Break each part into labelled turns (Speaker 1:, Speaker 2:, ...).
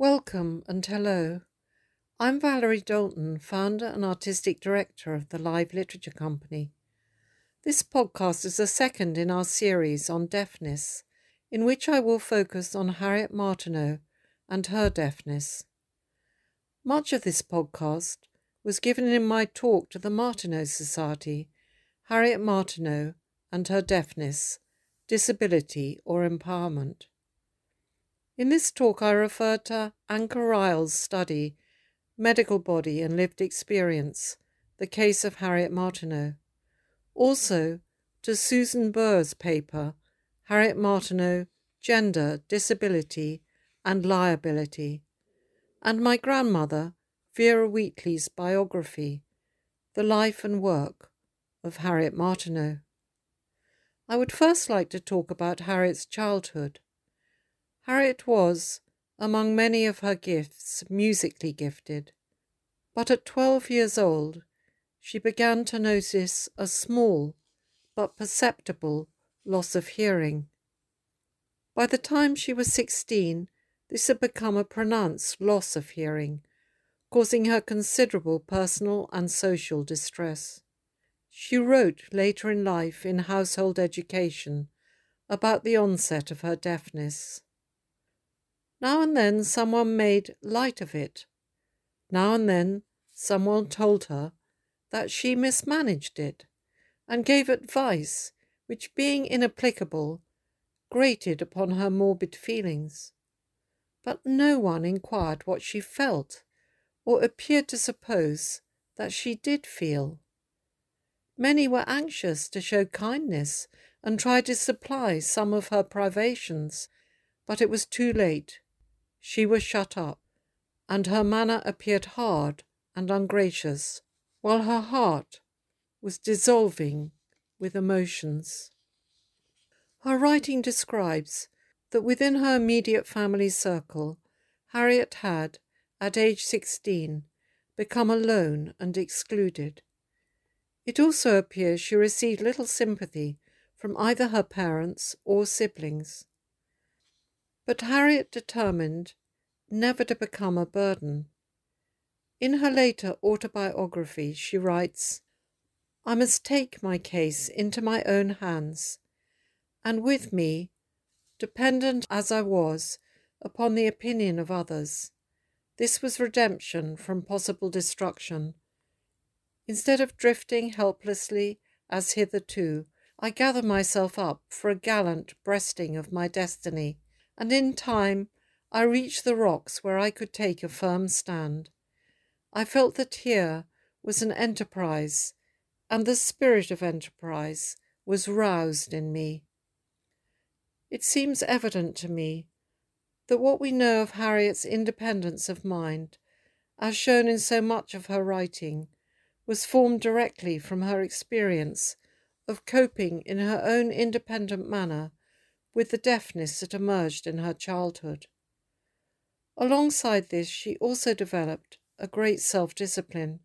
Speaker 1: Welcome and hello. I'm Valerie Dalton, founder and artistic director of the Live Literature Company. This podcast is the second in our series on deafness, in which I will focus on Harriet Martineau and her deafness. Much of this podcast was given in my talk to the Martineau Society, Harriet Martineau and Her Deafness, Disability or Empowerment. In this talk, I refer to Anke Ryle's study, Medical Body and Lived Experience, the case of Harriet Martineau. Also to Susan Burr's paper, Harriet Martineau, Gender, Disability and Liability, and my grandmother, Vera Wheatley's biography, The Life and Work of Harriet Martineau. I would first like to talk about Harriet's childhood. Harriet was, among many of her gifts, musically gifted, but at twelve years old she began to notice a small but perceptible loss of hearing. By the time she was sixteen, this had become a pronounced loss of hearing, causing her considerable personal and social distress. She wrote later in life in Household Education about the onset of her deafness. Now and then someone made light of it. Now and then someone told her that she mismanaged it and gave advice which, being inapplicable, grated upon her morbid feelings. But no one inquired what she felt or appeared to suppose that she did feel. Many were anxious to show kindness and try to supply some of her privations, but it was too late. She was shut up, and her manner appeared hard and ungracious, while her heart was dissolving with emotions. Her writing describes that within her immediate family circle, Harriet had, at age 16, become alone and excluded. It also appears she received little sympathy from either her parents or siblings. But Harriet determined never to become a burden. In her later autobiography, she writes, I must take my case into my own hands, and with me, dependent as I was upon the opinion of others, this was redemption from possible destruction. Instead of drifting helplessly as hitherto, I gather myself up for a gallant breasting of my destiny and in time I reached the rocks where I could take a firm stand. I felt that here was an enterprise, and the spirit of enterprise was roused in me. It seems evident to me that what we know of Harriet's independence of mind, as shown in so much of her writing, was formed directly from her experience of coping in her own independent manner with the deafness that emerged in her childhood. Alongside this, she also developed a great self discipline.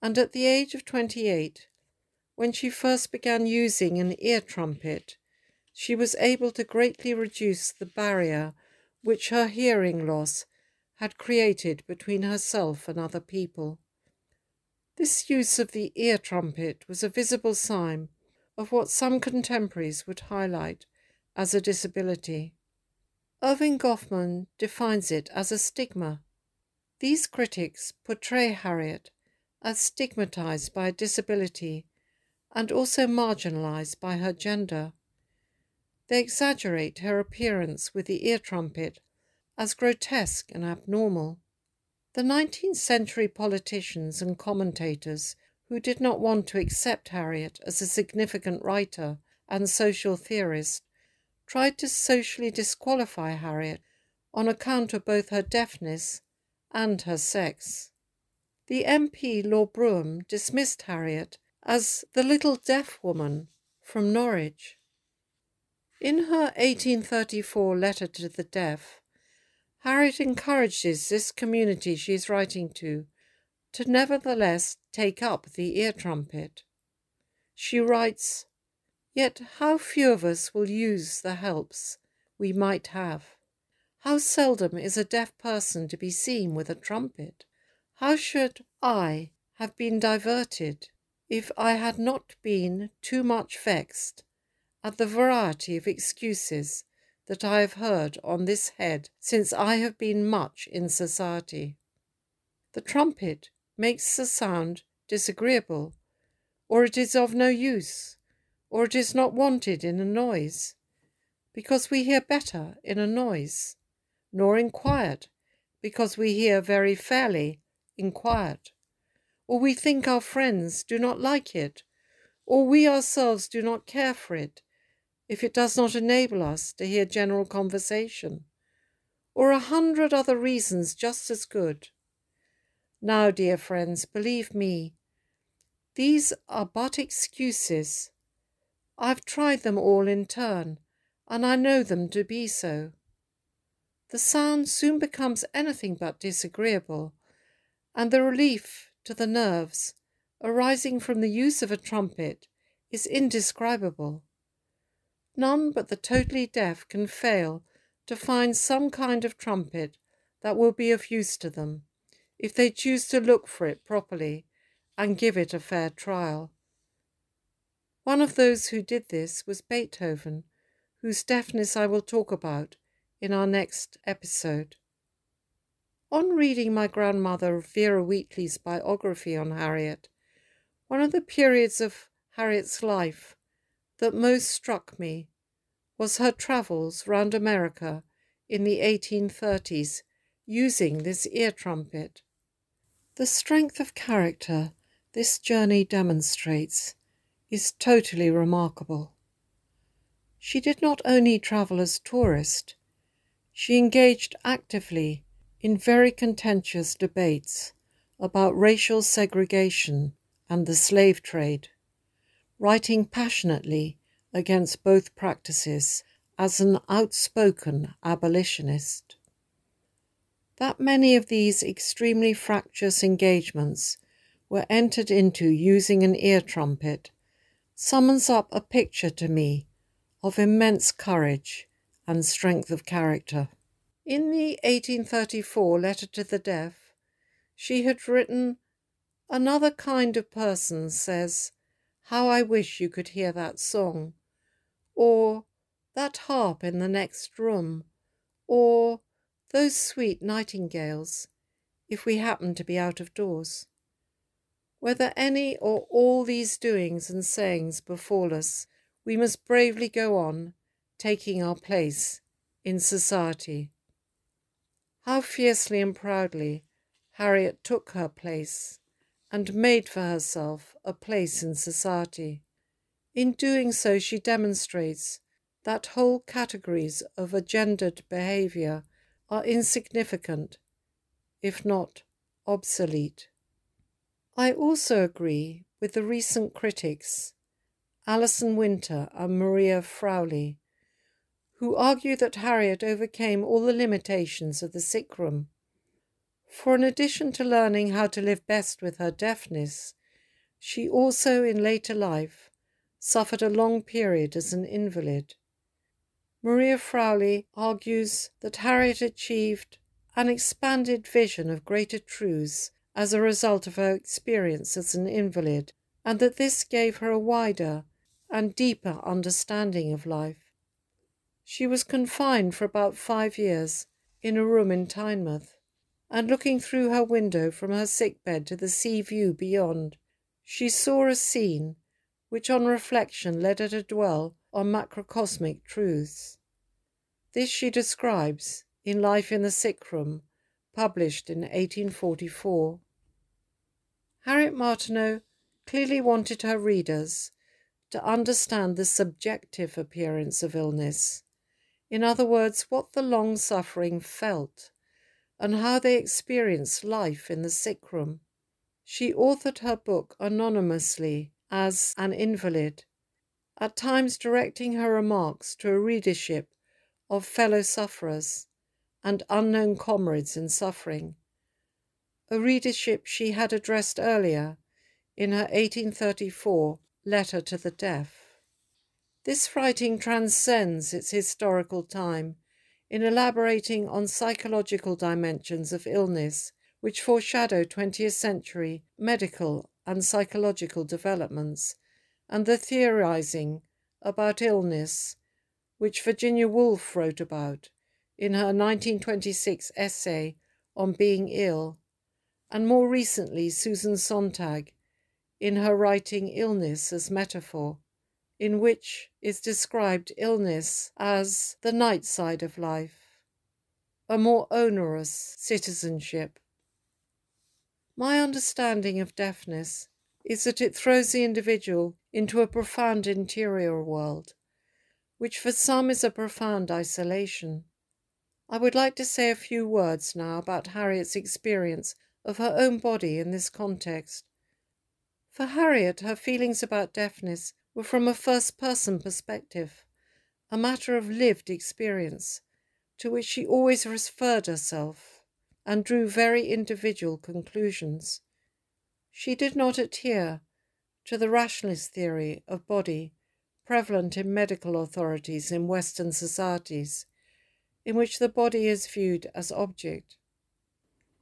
Speaker 1: And at the age of 28, when she first began using an ear trumpet, she was able to greatly reduce the barrier which her hearing loss had created between herself and other people. This use of the ear trumpet was a visible sign of what some contemporaries would highlight as a disability. Erving Goffman defines it as a stigma. These critics portray Harriet as stigmatized by disability and also marginalized by her gender. They exaggerate her appearance with the ear trumpet as grotesque and abnormal. The 19th century politicians and commentators who did not want to accept Harriet as a significant writer and social theorist tried to socially disqualify Harriet on account of both her deafness and her sex. The MP Lord Brougham dismissed Harriet as the little deaf woman from Norwich. In her 1834 letter to the deaf, Harriet encourages this community she is writing to to nevertheless take up the ear trumpet. She writes, Yet how few of us will use the helps we might have. How seldom is a deaf person to be seen with a trumpet? How should I have been diverted if I had not been too much vexed at the variety of excuses that I have heard on this head since I have been much in society. The trumpet makes the sound disagreeable, or it is of no use, or it is not wanted in a noise, because we hear better in a noise, nor in quiet, because we hear very fairly in quiet, or we think our friends do not like it, or we ourselves do not care for it, if it does not enable us to hear general conversation, or a hundred other reasons just as good. Now, dear friends, believe me, these are but excuses. I've tried them all in turn, and I know them to be so. The sound soon becomes anything but disagreeable, and the relief to the nerves arising from the use of a trumpet is indescribable. None but the totally deaf can fail to find some kind of trumpet that will be of use to them, if they choose to look for it properly and give it a fair trial. One of those who did this was Beethoven, whose deafness I will talk about in our next episode. On reading my grandmother Vera Wheatley's biography on Harriet, one of the periods of Harriet's life that most struck me was her travels round America in the 1830s using this ear trumpet. The strength of character this journey demonstrates is totally remarkable. She did not only travel as tourist, she engaged actively in very contentious debates about racial segregation and the slave trade writing passionately against both practices as an outspoken abolitionist. That many of these extremely fractious engagements were entered into using an ear trumpet summons up a picture to me of immense courage and strength of character. In the 1834 letter to the deaf, she had written, Another kind of person says, how I wish you could hear that song, or that harp in the next room, or those sweet nightingales, if we happen to be out of doors. Whether any or all these doings and sayings befall us, we must bravely go on, taking our place in society. How fiercely and proudly Harriet took her place and made for herself a place in society. In doing so, she demonstrates that whole categories of agendered behaviour are insignificant, if not obsolete. I also agree with the recent critics, Alison Winter and Maria Frawley, who argue that Harriet overcame all the limitations of the sick room for in addition to learning how to live best with her deafness, she also in later life suffered a long period as an invalid. Maria Frawley argues that Harriet achieved an expanded vision of greater truths as a result of her experience as an invalid, and that this gave her a wider and deeper understanding of life. She was confined for about five years in a room in Tynemouth and looking through her window from her sick bed to the sea view beyond, she saw a scene which on reflection led her to dwell on macrocosmic truths. This she describes in Life in the Sick Room, published in 1844. Harriet Martineau clearly wanted her readers to understand the subjective appearance of illness, in other words, what the long suffering felt and how they experienced life in the sick room. She authored her book anonymously as an invalid, at times directing her remarks to a readership of fellow sufferers and unknown comrades in suffering, a readership she had addressed earlier in her 1834 letter to the deaf. This writing transcends its historical time in elaborating on psychological dimensions of illness which foreshadow 20th century medical and psychological developments, and the theorizing about illness which Virginia Woolf wrote about in her 1926 essay on being ill, and more recently Susan Sontag in her writing Illness as Metaphor, in which is described illness as the night side of life, a more onerous citizenship. My understanding of deafness is that it throws the individual into a profound interior world, which for some is a profound isolation. I would like to say a few words now about Harriet's experience of her own body in this context. For Harriet, her feelings about deafness were from a first person perspective, a matter of lived experience, to which she always referred herself and drew very individual conclusions. She did not adhere to the rationalist theory of body prevalent in medical authorities in Western societies in which the body is viewed as object.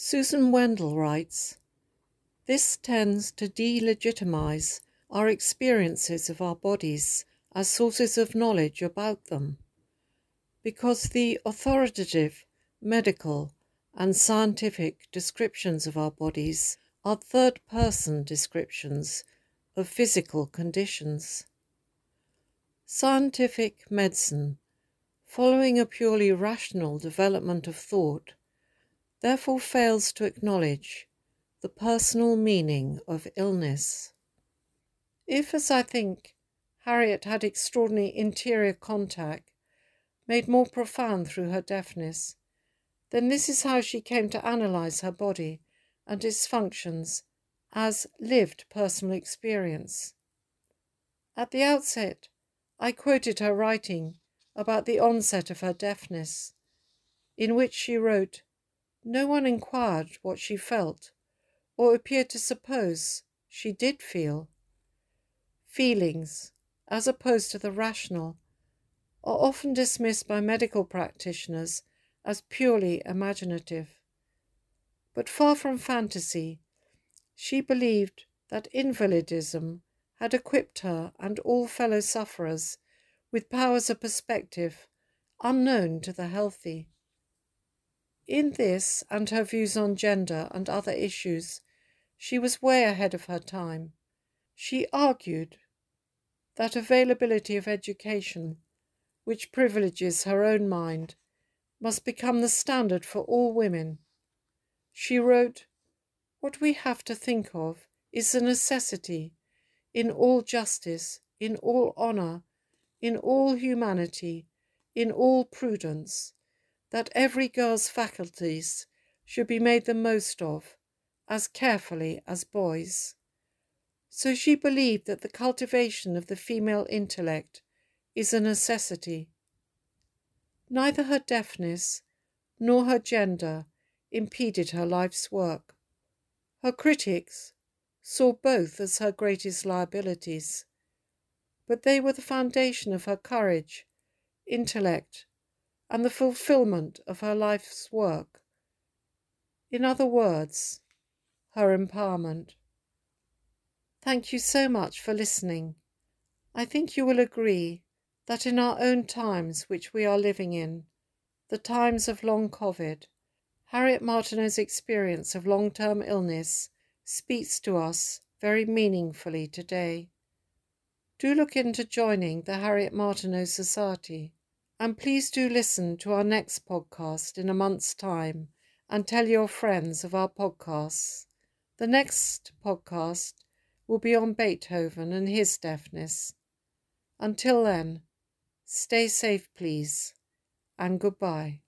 Speaker 1: Susan Wendell writes This tends to delegitimize our experiences of our bodies as sources of knowledge about them, because the authoritative medical and scientific descriptions of our bodies are third person descriptions of physical conditions. Scientific medicine following a purely rational development of thought, therefore fails to acknowledge the personal meaning of illness. If, as I think, Harriet had extraordinary interior contact, made more profound through her deafness, then this is how she came to analyze her body and its functions as lived personal experience. At the outset, I quoted her writing about the onset of her deafness, in which she wrote, No one inquired what she felt, or appeared to suppose she did feel. Feelings, as opposed to the rational, are often dismissed by medical practitioners as purely imaginative. But far from fantasy, she believed that invalidism had equipped her and all fellow sufferers with powers of perspective unknown to the healthy. In this and her views on gender and other issues, she was way ahead of her time. She argued that availability of education, which privileges her own mind, must become the standard for all women. She wrote, What we have to think of is the necessity, in all justice, in all honour, in all humanity, in all prudence, that every girl's faculties should be made the most of, as carefully as boys. So she believed that the cultivation of the female intellect is a necessity. Neither her deafness nor her gender impeded her life's work. Her critics saw both as her greatest liabilities but they were the foundation of her courage, intellect, and the fulfillment of her life's work. In other words, her empowerment. Thank you so much for listening. I think you will agree that in our own times which we are living in, the times of long COVID, Harriet Martineau's experience of long term illness speaks to us very meaningfully today do look into joining the Harriet Martineau Society. And please do listen to our next podcast in a month's time and tell your friends of our podcasts. The next podcast will be on Beethoven and his deafness. Until then, stay safe, please, and goodbye.